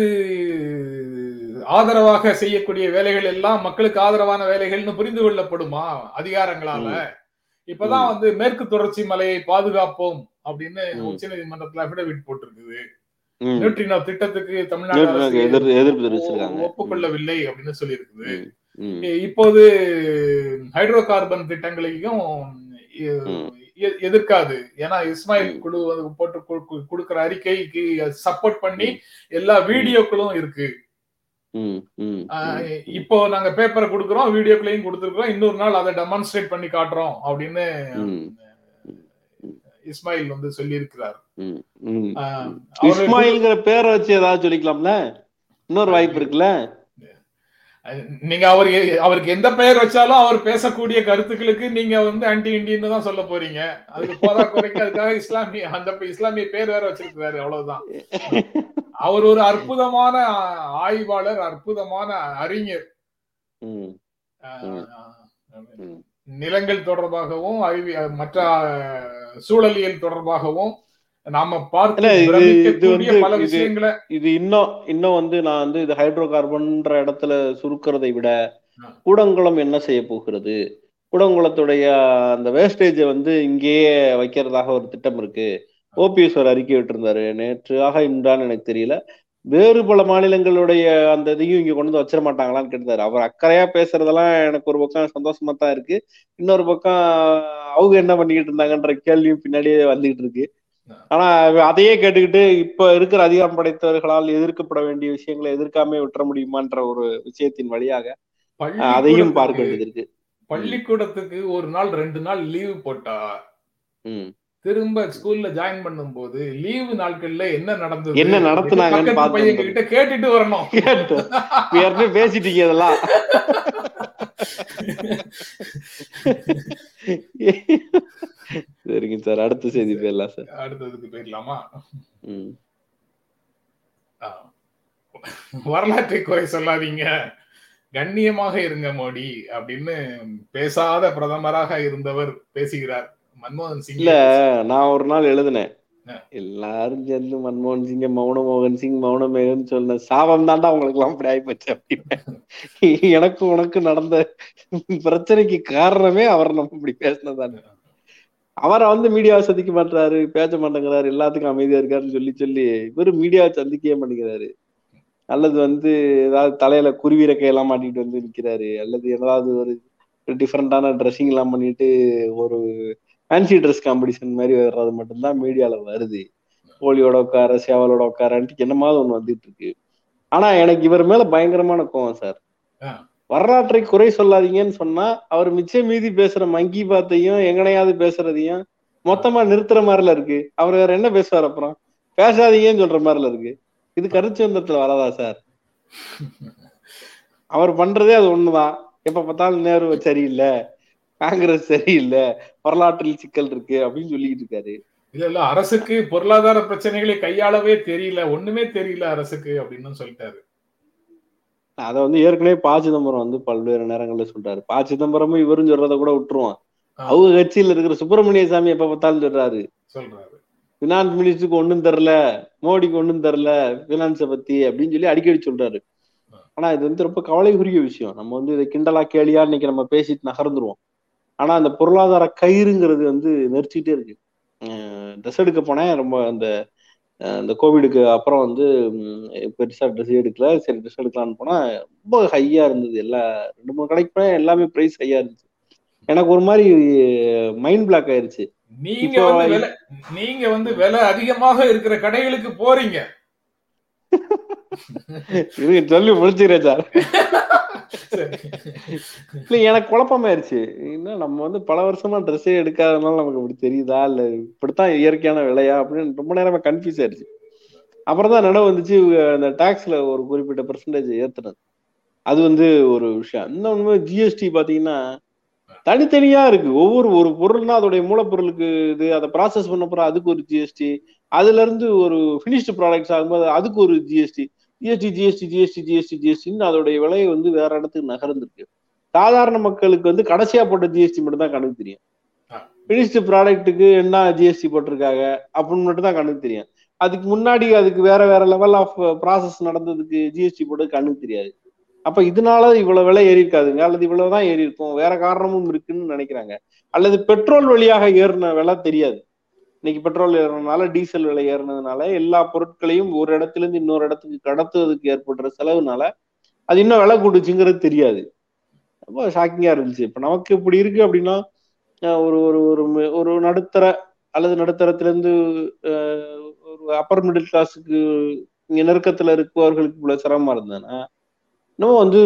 ஆதரவாக செய்யக்கூடிய வேலைகள் எல்லாம் மக்களுக்கு ஆதரவான வேலைகள்னு புரிந்து கொள்ளப்படுமா அதிகாரங்களால? இப்பதான் வந்து மேற்கு தொடர்ச்சி மலையை பாதுகாப்போம் அப்படின்னு. உச்ச நீதிமன்றத்துல அபிடவிட் போட்டிருக்குது. நியூட்ரினோ திட்டத்துக்கு தமிழ்நாடு ஒப்புக்கொள்ளவில்லை அப்படின்னு சொல்லியிருக்குது. இப்போது ஹைட்ரோ கார்பன் திட்டங்களையும் எதிர்க்காது. ஏன்னா இஸ்மாயில். குழு போட்டு கொடுக்கிற அறிக்கைக்கு சப்போர்ட் பண்ணி எல்லா வீடியோக்களும் இருக்கு. இப்போ நாங்க பேப்பரை கொடுக்குறோம் வீடியோக்களையும் கொடுத்துருக்கோம் இன்னொரு நாள் அதை டெமான்ஸ்ட்ரேட் பண்ணி காட்டுறோம் அப்படின்னு. இஸ்மாயில் வந்து சொல்லியிருக்கிறார். இஸ்மாயில்ங்கிற பேரை வச்சு ஏதாவது சொல்லிக்கலாம்ல? இன்னொரு வாய்ப்பு இருக்குல்ல? நீங்க அவர் அவருக்கு எந்த பெயர் வச்சாலும் அவர் பேசக்கூடிய கருத்துக்களுக்கு நீங்க வந்து ஆன்டி இண்டியன் தான் சொல்ல போறீங்க. அதுக்கு போதா குறைக்கு அதுக்காக இஸ்லாமிய அந்த இஸ்லாமிய பேர் வேற வச்சிருக்கிறாரு அவ்வளவுதான். அவர் ஒரு அற்புதமான ஆய்வாளர் அற்புதமான அறிஞர். நிலங்கள் தொடர்பாகவும் அறிவி மற்ற சூழலியல் தொடர்பாகவும் நாம பார்த்து இது- இன்னும் இன்னும் வந்து நான் வந்து இது ஹைட்ரோ கார்பன்ற இடத்துல சுருக்கிறதை விட. கூடங்குளம் என்ன செய்ய போகிறது? கூடங்குளத்துடைய அந்த வேஸ்டேஜை வந்து இங்கேயே வைக்கிறதாக ஒரு திட்டம் இருக்கு. ஓபிஎஸ் ஒரு அறிக்கை விட்டிருந்தாரு நேற்றாக இன்றான்னு எனக்கு தெரியல. வேறு பல மாநிலங்களுடைய அந்த இதையும் இங்க கொண்டு வந்து வச்சிட மாட்டாங்களான்னு கேட்டாரு அவர் அக்கறையா பேசுறதெல்லாம் எனக்கு ஒரு பக்கம் சந்தோஷமா தான் இருக்கு. இன்னொரு பக்கம் அவங்க என்ன பண்ணிக்கிட்டு இருந்தாங்கன்ற கேள்வியும் பின்னாடியே வந்துகிட்டு இருக்கு. ஆனா அதையே கேட்டுக்கிட்டு இப்ப இருக்கிற அதிகாரம் படைத்தவர்களால் எதிர்க்கப்பட வேண்டிய விஷயங்களை எதிர்க்காம விட்டுற முடியுமான்ற ஒரு விஷயத்தின் வழியாக அதையும் பார்க்க வேண்டியது இருக்கு. பள்ளிக்கூடத்துக்கு ஒரு நாள் ரெண்டு நாள் லீவு போட்டா. திரும்ப ஸ்கூல்ல ஜாயின் பண்ணும்போது லீவு நாட்கள்ல என்ன நடந்தது? என்ன நடத்துனாங்கன்னு பையன். கிட்ட கேட்டுட்டு வரணும். ஏற்கனவே பேசிட்டீங்க இதெல்லாம். சரிங்க சார் அடுத்த செய்தி போயிடலாம் சார். அடுத்ததுக்கு போயிடலாமா. வரலாற்றை குறை சொல்லாதீங்க. கண்ணியமாக இருங்க மோடி அப்படின்னு பேசாத பிரதமராக இருந்தவர் பேசுகிறார். மன்மோகன் சிங் இல்ல நான் ஒரு நாள் எழுதினேன். எல்லாரும் சேர்ந்து மன்மோகன் சிங்க மௌன மோகன் சிங் மௌன மேகன் சொன்ன சாபம் தாண்டா உங்களுக்கு எல்லாம் அப்படி ஆயிப்போச்சு அப்படின்னு. எனக்கு உனக்கு நடந்த பிரச்சனைக்கு காரணமே அவர் நம்ம இப்படி பேசினதானே. அவரை வந்து மீடியாவை சந்திக்க மாட்டாரு பேச மாட்டேங்கிறாரு எல்லாத்துக்கும் அமைதியா இருக்காருன்னு சொல்லி சொல்லி இவரு மீடியாவை சந்திக்கவே மாட்டேங்கிறாரு. அல்லது வந்து ஏதாவது தலையில குருவி ரெக்கையெல்லாம் மாட்டிட்டு வந்து நிக்கிறாரு. அல்லது ஏதாவது ஒரு டிஃப்ரெண்டான ட்ரெஸ்ஸிங் எல்லாம் பண்ணிட்டு ஒரு ஃபேன்சி ட்ரெஸ் காம்படிஷன் மாதிரி வர்றது மட்டும்தான் மீடியால வருது. கோழியோட உட்கார சேவலோட உட்காரன்ட்டு என்னமாவது ஒண்ணு வந்துட்டு இருக்கு. ஆனா எனக்கு இவர் மேல பயங்கரமான கோவம் சார். வரலாற்றை குறை சொல்லாதீங்கன்னு சொன்னா அவர் மிச்சம் மீதி பேசுற மங்கி பாத்தையும் எங்கனையாவது பேசுறதையும் மொத்தமா நிறுத்துற மாதிரில இருக்கு. அவர் வேற என்ன பேசுவார் அப்புறம்? பேசாதீங்கன்னு சொல்ற மாதிரில இருக்கு. இது கருச்சுந்தத்துல வராதா சார்? அவர் பண்றதே அது ஒண்ணுதான். எப்ப பார்த்தாலும் நேரு சரியில்லை காங்கிரஸ் சரியில்லை வரலாற்றில் சிக்கல் இருக்கு அப்படின்னு சொல்லிட்டு இருக்காரு. இல்ல இல்ல அரசுக்கு பொருளாதார பிரச்சனைகளை கையாளவே தெரியல ஒண்ணுமே தெரியல அரசுக்கு அப்படின்னு சொல்லிட்டாரு. அத வந்து ஏற்கனவே ப சிதம்பரம் வந்து பல்வேறு நேரங்கள்ல சொல்றாரு. ப சிதம்பரமும் இவரும் சொல்றத கூட விட்டுருவான். அவங்க கட்சியில இருக்கிற சுப்பிரமணிய சாமி எப்ப பார்த்தாலும் சொல்றாரு. சொல்றாரு. பினான்ஸ் மினிஸ்டருக்கு ஒண்ணும் தரல மோடிக்கு ஒண்ணும் தரல பினான்ஸ பத்தி அப்படின்னு சொல்லி அடிக்கடி சொல்றாரு. ஆனா இது வந்து ரொம்ப கவலைக்குரிய விஷயம். நம்ம வந்து இதை கிண்டலா கேலியா இன்னைக்கு நம்ம பேசிட்டு நகர்ந்துருவோம். ஆனா அந்த பொருளாதார கயிறுங்கிறது வந்து நெரிச்சிட்டே இருக்கு. ட்ரெஸ் எடுக்க போனேன். ரொம்ப அந்த இந்த கோவிடுக்கு அப்புறம் வந்து பெருசா ட்ரெஸ் எடுக்கல. சரி ட்ரெஸ் எடுக்கலாம்னு போனா ரொம்ப ஹையா இருந்தது. எல்லா ரெண்டு மூணு கடைக்கு போனேன். எல்லாமே பிரைஸ் ஹையா இருந்துச்சு. எனக்கு ஒரு மாதிரி மைண்ட் பிளாக் ஆயிருச்சு. நீங்க வந்து நீங்க வந்து விலை அதிகமாக இருக்கிற கடைகளுக்கு போறீங்க. இது சொல்லி முடிச்சுக்கிறேன் சார். இல்ல எனக்கு குழப்பமாயிருச்சு. என்ன நம்ம வந்து பல வருஷமா ட்ரெஸ்ஸே எடுக்காதனால நமக்கு இப்படி தெரியுதா? இல்ல இப்படித்தான் இயற்கையான விலையா? அப்படின்னு ரொம்ப நேரமா கன்ஃபியூஸ் ஆயிருச்சு. அப்புறம் தான் நினைவு வந்துச்சு. அந்த டாக்ஸ்ல ஒரு குறிப்பிட்ட பெர்சன்டேஜ் ஏத்துனது. அது வந்து ஒரு விஷயம். இன்னொன்னு ஜிஎஸ்டி பாத்தீங்கன்னா தனித்தனியா இருக்கு ஒவ்வொரு ஒரு பொருள்னா அதோடைய மூலப்பொருளுக்கு இது அதை ப்ராசஸ் பண்ண போற அதுக்கு ஒரு ஜிஎஸ்டி அதுல இருந்து ஒரு பினிஷ்டு ப்ராடக்ட்ஸ் ஆகும்போது அதுக்கு ஒரு GST GST GST GST GST ஜிஎஸ்டின்னு அதோடைய விலை வந்து வேற இடத்துக்கு நகர்ந்திருக்கு சாதாரண மக்களுக்கு வந்து கடைசியா போட்ட ஜிஎஸ்டி மட்டும் தான் கணக்கு தெரியும். பினிஷ்டு ப்ராடக்ட்டுக்கு என்ன ஜிஎஸ்டி போட்டிருக்காங்க அப்படின்னு மட்டும் தான் கணக்கு தெரியும் அதுக்கு முன்னாடி அதுக்கு வேற வேற லெவல் ஆஃப் ப்ராசஸ் நடந்ததுக்கு ஜிஎஸ்டி போட்டு கண்ணுக்கு தெரியாது அப்ப இதனால இவ்வளவு விலை ஏறி இருக்காதுங்க. அல்லது இவ்வளவுதான் ஏறி இருக்கும். வேற காரணமும் இருக்குன்னு நினைக்கிறாங்க. அல்லது பெட்ரோல் வழியாக ஏறின விலை தெரியாது. இன்னைக்கு பெட்ரோல் ஏறினதுனால டீசல் விலை ஏறினதுனால எல்லா பொருட்களையும் ஒரு இடத்துல இருந்து இன்னொரு இடத்துக்கு கடத்துவதற்கு ஏற்படுற செலவுனால அது இன்னும் விலை கூடுச்சுங்கிறது தெரியாது. ரொம்ப ஷாக்கிங்கா இருந்துச்சு. இப்ப நமக்கு இப்படி இருக்கு அப்படின்னா ஒரு ஒரு ஒரு ஒரு நடுத்தர அல்லது நடுத்தரத்துல இருந்து ஒரு அப்பர் மிடில் கிளாஸுக்கு இங்க நெருக்கத்துல இருப்பவர்களுக்கு இவ்வளவு சிரமமா இருந்ததுன்னா நம்ம வந்து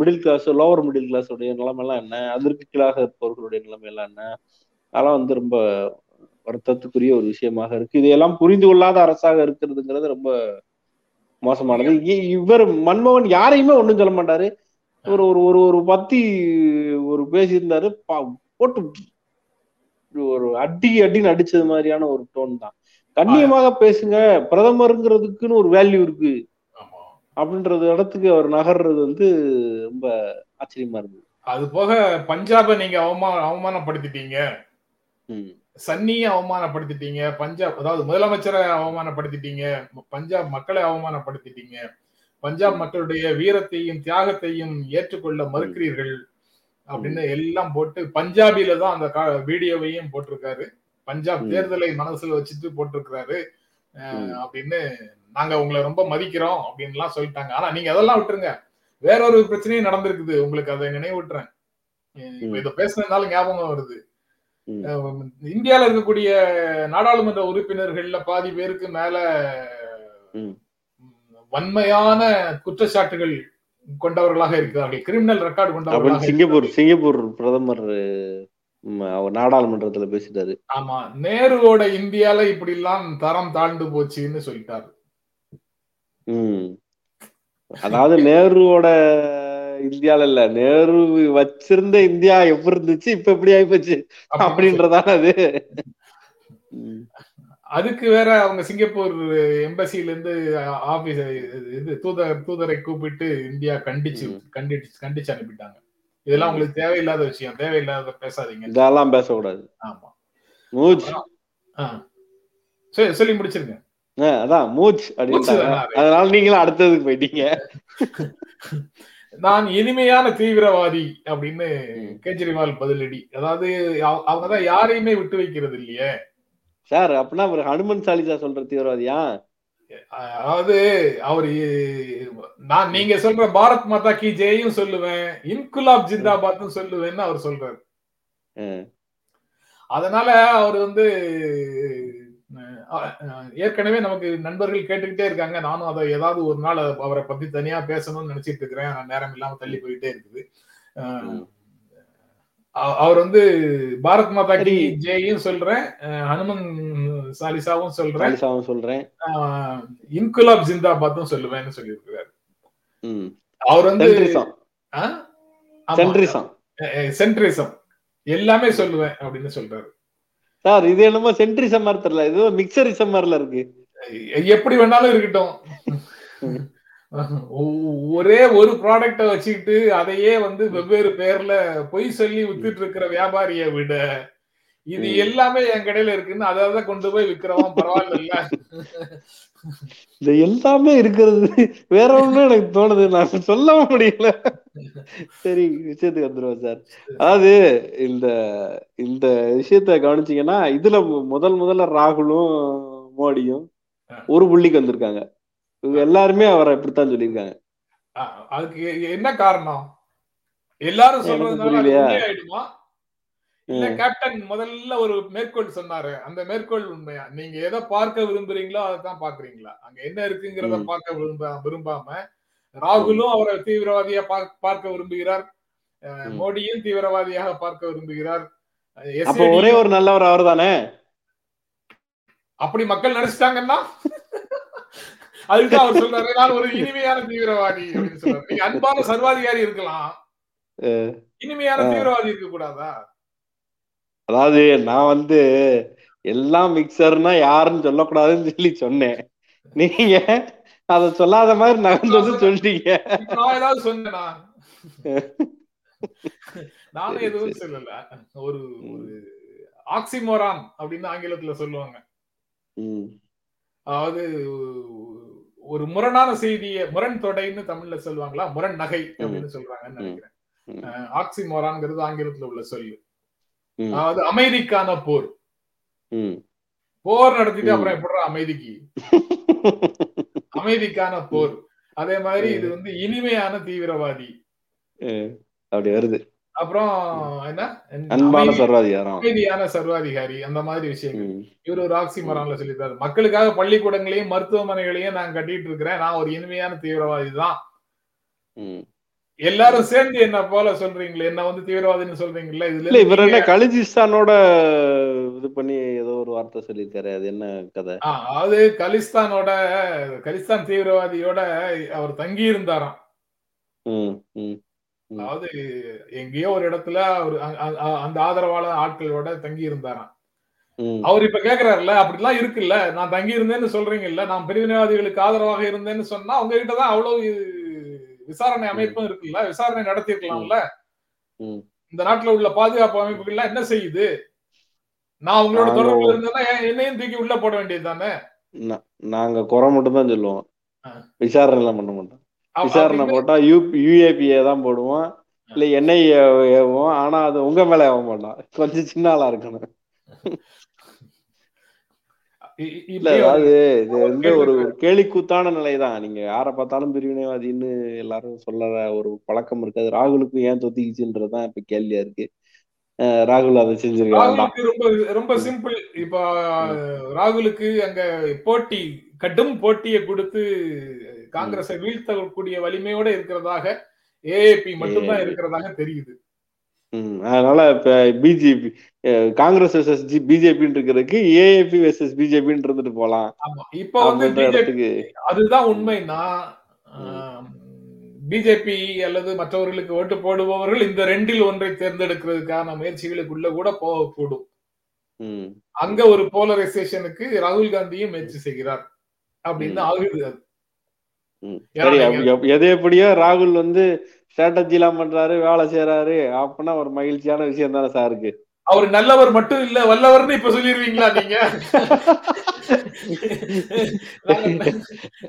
middle class lower middle class உடைய நிலைமை எல்லாம் என்ன? அதற்கு கீழாக இருப்பவர்களுடைய நிலைமையெல்லாம் என்ன? அதெல்லாம் வந்து ரொம்ப வருத்தத்துக்குரிய ஒரு விஷயமாக இருக்கு. இதையெல்லாம் புரிந்து கொள்ளாத அரசாக இருக்கிறதுங்கிறது ரொம்ப மோசமானது. இ- இவர் மன்மோகன் யாரையுமே ஒண்ணும் சொல்ல மாட்டாரு. ஒரு ஒரு ஒரு ஒரு பத்தி ஒரு பேசியிருந்தாரு. பா- போட்டு ஒரு அடி அடின்னு அடிச்சது மாதிரியான ஒரு டோன் தான். கண்ணியமாக பேசுங்க. பிரதமருங்கிறதுக்குன்னு ஒரு வேல்யூ இருக்கு. அப்படின்றது இடத்துக்கு அவர் நகர்றது வந்து ரொம்ப ஆச்சரியமா இருந்தது. அது போக பஞ்சாபை நீங்க அவமா அவமானப்படுத்திட்டீங்க. சன்னியை அவமானப்படுத்திட்டீங்க. பஞ்சாப் அதாவது முதலமைச்சரை அவமானப்படுத்திட்டீங்க. பஞ்சாப் மக்களை அவமானப்படுத்திட்டீங்க. பஞ்சாப் மக்களுடைய வீரத்தையும் தியாகத்தையும் ஏற்றுக்கொள்ள மறுக்கிறீர்கள் அப்படின்னு எல்லாம் போட்டு பஞ்சாபில தான் அந்த வீடியோவையும் போட்டிருக்காரு. பஞ்சாப். தேர்தலை மனசுல வச்சுட்டு போட்டிருக்கிறாரு. அப்படின்னு நாங்க உங்களை ரொம்ப மதிக்கிறோம் அப்படின்லாம் சொல்லிட்டாங்க. ஆனா நீங்க அதெல்லாம் விட்டுருங்க. வேற ஒரு பிரச்சனையும் நடந்திருக்குது. உங்களுக்கு அதை நினைவூட்டுறேன். இதை பேசுனதுனால ஞாபகம் வருது. இந்தியால இருக்கக்கூடிய நாடாளுமன்ற உறுப்பினர்கள்ல பாதி பேருக்கு மேல வன்மையான குற்றச்சாட்டுகள் கொண்டவர்களாக இருக்கிறார்கள். கிரிமினல் ரெக்கார்டு அப்படின்னு கொண்டவர்களாக சிங்கப்பூர் சிங்கப்பூர் பிரதமர் நாடாளுமன்றத்துல பேசிட்டாரு. ஆமா. நேருவோட இந்தியால இப்படி எல்லாம் தரம் தாழ்ந்து போச்சுன்னு சொல்லிட்டாரு. அதாவது நேருவோட இந்தியால இல்ல நேரு வச்சிருந்த இந்தியா எப்படி இருந்துச்சு இப்ப எப்படி ஆயிப்போச்சு? அப்படின்றதான அது. அதுக்கு வேற அவங்க சிங்கப்பூர் எம்பசில இருந்து ஆபீஸ் இது தூதர் தூதரை கூப்பிட்டு இந்தியா கண்டிச்சு. கண்டிச்சு கண்டிச்சு அனுப்பிட்டாங்க. இதெல்லாம் உங்களுக்கு தேவையில்லாத விஷயம். தேவையில்லாத பேசாதீங்க. இதெல்லாம் பேசக்கூடாது. ஆமா. சொல்லி முடிச்சிருங்க. அதான் மூச்? அதனால நீங்களும் அடுத்ததுக்கு போயிட்டீங்க நான் இனிமையான தீவிரவாதி அப்படின்னு. கேஜ்ரிவால் பதிலடி அதாவது அவ- அவங்கதான் யாரையுமே விட்டு வைக்கிறது இல்லையே சார் அப்படின்னா அவர் ஹனுமன் சாலிசா சொல்ற தீவிரவாதியா அதாவது அவர் நான் நீங்க சொல்ற பாரத் மாதா கி ஜெயும் சொல்லுவேன் இன்குலாப் ஜிந்தாபாத்னு சொல்லுவேன்னு அவர் சொல்றாரு. அதனால அவர் வந்து ஏற்கனவே நமக்கு நண்பர்கள் கேட்டுக்கிட்டே இருக்காங்க. நானும் அதை ஏதாவது ஒரு நாள் அவரை பத்தி தனியா பேசணும்னு நினைச்சிட்டு இருக்கிறேன். நேரம் இல்லாம தள்ளி போயிட்டே இருக்குது. அவர் வந்து பாரத் மாதா கி. ஜெயும் சொல்றேன். ஹனுமன் சாலிசாவும் சொல்றேன். சொல்றேன். இன்குலாப் ஜிந்தாபாத்தும் சொல்லுவேன்னு சொல்லியிருக்கிறார். அவர் வந்து சென்ட்ரிசம். எல்லாமே சொல்லுவேன் அப்படின்னு சொல்றாரு. சார் இது என்னமோ சென்ட்ரிசம் மாதிரி தெரியல. இது மிக்சரிசம் மாதிரில இருக்கு. எப்படி வேணாலும் இருக்கட்டும். ஒ- ஒரே ஒரு ப்ராடக்ட வச்சுக்கிட்டு அதையே வந்து வெவ்வேறு பேர்ல பொய் சொல்லி வித்துட்டு இருக்கிற வியாபாரியை விட இது. எல்லாமே என் கடையில இருக்குன்னு அதை கொண்டு போய் விக்கிறவன் பரவாயில்ல இது எல்லாமே இருக்கிறது. வேற ஒண்ணும் எனக்கு தோணுது. நான் சொல்லவும் முடியல. சரி விஷயத்துக்கு வந்துருவோம் சார். அதாவது இந்த இந்த விஷயத்த கவனிச்சீங்கன்னா இதுல முதல் முதல்ல ராகுலும் மோடியும் ஒரு புள்ளிக்கு வந்திருக்காங்க. இவங்க எல்லாருமே அவரை இப்படித்தான் சொல்லியிருக்காங்க. அதுக்கு என்ன காரணம்? எல்லாரும் எனக்கு சொல்றதுனால அது புரியலையா? உண்மையாயிடுமா இல்ல ம். கேப்டன் முதல்ல ஒரு மேற்கோள் சொன்னாரு. அந்த மேற்கோள் உண்மையா நீங்க எதை பார்க்க விரும்புறீங்களோ அதைத்தான் பாக்குறீங்களா அங்க என்ன இருக்குங்கிறத. பார்க்க விரும்ப விரும்பாம ராகுலும் அவரை தீவிரவாதியா பார்- பார்க்க விரும்புகிறார். மோடியும் தீவிரவாதியாக பார்க்க விரும்புகிறார். ஒரே ஒரு நல்லவர் அவர் தானே அப்படி மக்கள் நினைச்சிட்டாங்கன்னா அதுக்கு அவர் சொல்றாரு. நான் ஒரு இனிமையான தீவிரவாதி அப்படின்னு சொல்றாரு. நீங்க அன்பான சர்வாதிகாரி இருக்கலாம். இனிமையான. தீவிரவாதி இருக்க கூடாதா அதாவது நான் வந்து எல்லாம் மிக்சர்னா யாருன்னு சொல்லக்கூடாதுன்னு சொல்லி சொன்னேன். நீங்க அத சொல்லாத மாதிரி நகர்ந்து வந்து சொல்லிட்டீங்க. நான் ஏதாவது சொன்னேனா? நானும் எதுவும். சொல்லல. ஒரு ஆக்சிமோரான் அப்படின்னு ஆங்கிலத்துல சொல்லுவாங்க. அதாவது ஒரு முரணான செய்திய முரண் தொடைன்னு தமிழ்ல சொல்லுவாங்களா? முரண் நகை அப்படின்னு சொல்றாங்கன்னு நினைக்கிறேன். ஆக்சிமோரான்ங்கிறது ஆங்கிலத்துல உள்ள சொல்லு. அதாவது அமைதிக்கான போர். போர் நடத்திட்டு. அப்புறம் எப்படி அமைதிக்கு? அமைதிக்கான போர். அதே மாதிரி இது வந்து இனிமையான தீவிரவாதி. அப்படி வருது. அப்புறம் என்ன? அன்பான சர்வாதிகாரம். அமைதியான சர்வாதிகாரி அந்த மாதிரி விஷயங்கள். இவர் ஒரு ஆக்சிமரான்ல சொல்லிட்டாரு மக்களுக்காக பள்ளிக்கூடங்களையும் மருத்துவமனைகளையும் நான் கட்டிட்டு இருக்கிறேன். நான் ஒரு இனிமையான தீவிரவாதி தான். எல்லாரும் சேர்ந்து என்ன போல சொல்றீங்களே? என்ன வந்து தீவிரவாதின்னு சொல்றீங்களா? இதுல இவர் என்ன கலிஜிஸ்தானோட இது பண்ணி ஏதோ ஒரு வார்த்தை சொல்லியிருக்காரு. அது என்ன கதை? அதாவது கலிஸ்தானோட கலிஸ்தான் தீவிரவாதியோட அவர் தங்கி இருந்தாராம். அதாவது எங்கேயோ ஒரு இடத்துல அவர் அந்த ஆதரவாளர் ஆட்களோட தங்கி இருந்தாராம் அவர் இப்ப கேக்குறாருல்ல அப்படிலாம் இருக்குல்ல. நான் தங்கி இருந்தேன்னு சொல்றீங்கல்ல. நான் பிரிவினைவாதிகளுக்கு ஆதரவாக இருந்தேன்னு சொன்னா உங்க கிட்டதான் அவ்வளவு விசாரணை அமைப்பும் இருக்குல்ல? விசாரணை நடத்திருக்கலாம்ல. இந்த நாட்டுல உள்ள பாதுகாப்பு அமைப்புகள்லாம் என்ன செய்யுது? நான் உங்களோட தொடர்புல இருந்தேன்னா என்னையும் தூக்கி உள்ள போட வேண்டியது தானே நாங்க குறை மட்டும் தான் சொல்லுவோம். விசாரணை எல்லாம் பண்ண மாட்டோம். விசாரணை போட்டா யூ யூஏபிஏ தான் போடுவோம். இல்ல என்ஐஏ ஏவோம் ஆனா அது உங்க மேல ஏவ மாட்டோம். கொஞ்சம் சின்ன ஆளா இருக்கணும். இல்ல அதாவது இது வந்து ஒரு கேலிக்கூத்தான நிலைதான். நீங்க யார பார்த்தாலும் பிரிவினைவாதின்னு எல்லாரும் சொல்ல ஒரு பழக்கம் இருக்காது. ராகுலுக்கு ஏன் தொத்திக்கிச்சுன்றதுதான் இப்ப கேள்வியா இருக்கு. ராகுல் அதை செஞ்சிருக்க வேண்டாம். ராகுலுக்கு ரொம்ப ரொம்ப சிம்பிள் இப்ப ராகுலுக்கு அங்க போட்டி கடும் போட்டியை கொடுத்து காங்கிரஸை வீழ்த்தக்கூடிய வலிமையோட இருக்கிறதாக ஏஏபி மட்டும்தான். இருக்கிறதாக தெரியுது. அதனால இப்ப பிஜேபி காங்கிரஸ் வெர்சஸ் பிஜேபின்னு இருக்கிறதுக்கு ஏஏபி வெர்சஸ் பிஜேபின்னு இருந்துட்டு போலாம். இப்ப வந்து அதுதான் உண்மைன்னா பிஜேபி அல்லது மற்றவர்களுக்கு ஓட்டு போடுபவர்கள் இந்த ரெண்டில் ஒன்றை தேர்ந்தெடுக்கிறதுக்கான முயற்சிகளுக்குள்ள கூட போகக்கூடும். அங்க ஒரு போலரைசேஷனுக்கு ராகுல் காந்தியும் முயற்சி செய்கிறார். அப்படின்னு ஆகுது அது. சரி எது எப்படியோ ராகுல் வந்து ஸ்ட்ராட்டஜி எல்லாம் பண்றாரு வேலை செய்யறாரு அப்படின்னா ஒரு மகிழ்ச்சியான விஷயம் தானே சாருக்கு அவர் நல்லவர் மட்டும் இல்ல வல்லவர்னு இப்ப சொல்லிருவீங்களா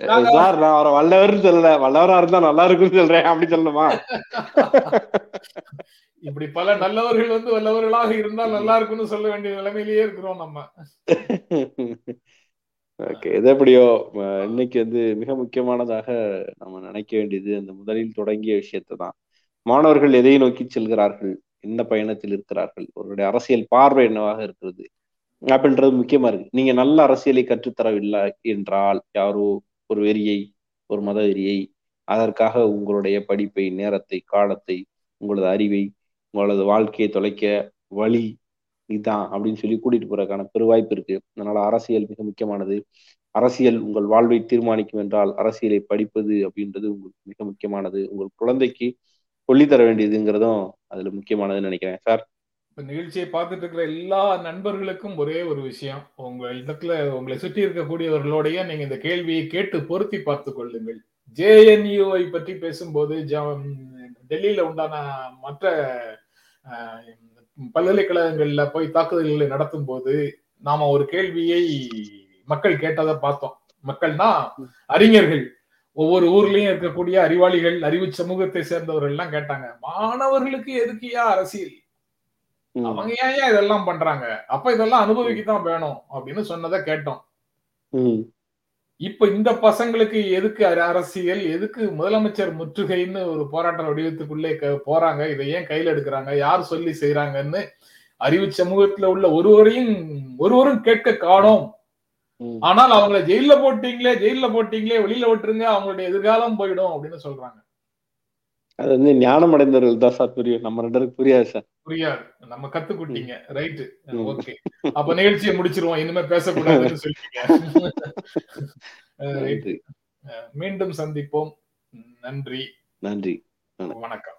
நாங்க- சார் நான் அவரை வல்லவர்னு சொல்லல வல்லவரா இருந்தா நல்லா இருக்கும்னு சொல்றேன் அப்படி சொல்லணுமா? இப்படி பல நல்லவர்கள் வந்து வல்லவர்களாக இருந்தால் நல்லா இருக்கும்னு சொல்ல வேண்டிய நிலைமையிலேயே இருக்கிறோம் நம்ம. ஓகே எது எப்படியோ இன்னைக்கு வந்து மிக முக்கியமானதாக நம்ம நினைக்க வேண்டியது அந்த முதலில் தொடங்கிய விஷயத்தை தான். மாணவர்கள் எதை நோக்கி செல்கிறார்கள்? எந்த பயணத்தில் இருக்கிறார்கள். அவருடைய அரசியல் பார்வை என்னவாக இருக்கிறது? அப்படின்றது முக்கியமா இருக்கு. நீங்க நல்ல அரசியலை கற்றுத்தரவில்லை என்றால் யாரோ ஒரு வெறியை ஒரு மத வெறியை அதற்காக உங்களுடைய படிப்பை நேரத்தை காலத்தை உங்களது அறிவை உங்களது வாழ்க்கையை தொலைக்க வழி இதுதான் அப்படின்னு சொல்லி கூட்டிட்டு போறதுக்கான பெருவாய்ப்பு இருக்கு. அதனால அரசியல் மிக முக்கியமானது. அரசியல் உங்கள் வாழ்வை தீர்மானிக்கும் என்றால் அரசியலை படிப்பது அப்படின்றது உங்களுக்கு மிக முக்கியமானது. உங்கள் குழந்தைக்கு சொல்லித்தர வேண்டியதுங்கிறதும் அதுல முக்கியமானதுன்னு நினைக்கிறேன். சார்? இப்ப நிகழ்ச்சியை பார்த்துட்டு இருக்கிற எல்லா நண்பர்களுக்கும் ஒரே ஒரு விஷயம். உங்க இடத்துல உங்களை சுற்றி இருக்கக்கூடியவர்களோடைய நீங்க இந்த கேள்வியை கேட்டு பொருத்தி பார்த்து கொள்ளுங்கள். ஜேஎன்யூவை பற்றி பேசும்போது டெல்லியில உண்டான மற்ற அஹ், பல்கலைக்கழகங்கள்ல போய் தாக்குதல்களை நடத்தும் போது நாம ஒரு கேள்வியை மக்கள் கேட்டதை பார்த்தோம். மக்கள்னா அறிஞர்கள். ஒவ்வொரு ஊர்லயும் இருக்கக்கூடிய அறிவாளிகள் அறிவு சமூகத்தை சேர்ந்தவர்கள் எல்லாம் கேட்டாங்க. மாணவர்களுக்கு எதுக்குயா அரசியல்? அவங்க ஏன் இதெல்லாம் பண்றாங்க? அப்ப இதெல்லாம் அனுபவிக்கத்தான் வேணும் அப்படின்னு சொன்னதை கேட்டோம். இப்ப இந்த பசங்களுக்கு எதுக்கு அர- அரசியல் எதுக்கு முதலமைச்சர் முற்றுகைன்னு ஒரு போராட்ட வடிவத்துக்குள்ளே போறாங்க. இதை ஏன் கையில எடுக்கிறாங்க? யார் சொல்லி செய்யறாங்கன்னு அறிவு சமூகத்துல உள்ள ஒருவரையும் ஒருவரும் கேட்க காணோம். ஆனால் அவங்கள ஜெயில போட்டீங்களே ஜெயில போட்டீங்களே வெளியில விட்டுருங்க அவங்களுடைய எதிர்காலம் போயிடும் அப்படின்னு சொல்றாங்க. அது வந்து ஞானம் அடைந்தவர்கள் தான் சார் புரியும். நம்ம ரெண்டு பேருக்கு புரியாது சார். புரியாது. நம்ம கத்துக்கிட்டீங்க. ரைட்டு. ஓகே. அப்ப நிகழ்ச்சியை முடிச்சிருவோம். இனிமே பேசக்கூடாதுன்னு சொல்லிட்டீங்க. மீண்டும் சந்திப்போம். நன்றி. நன்றி. வணக்கம்.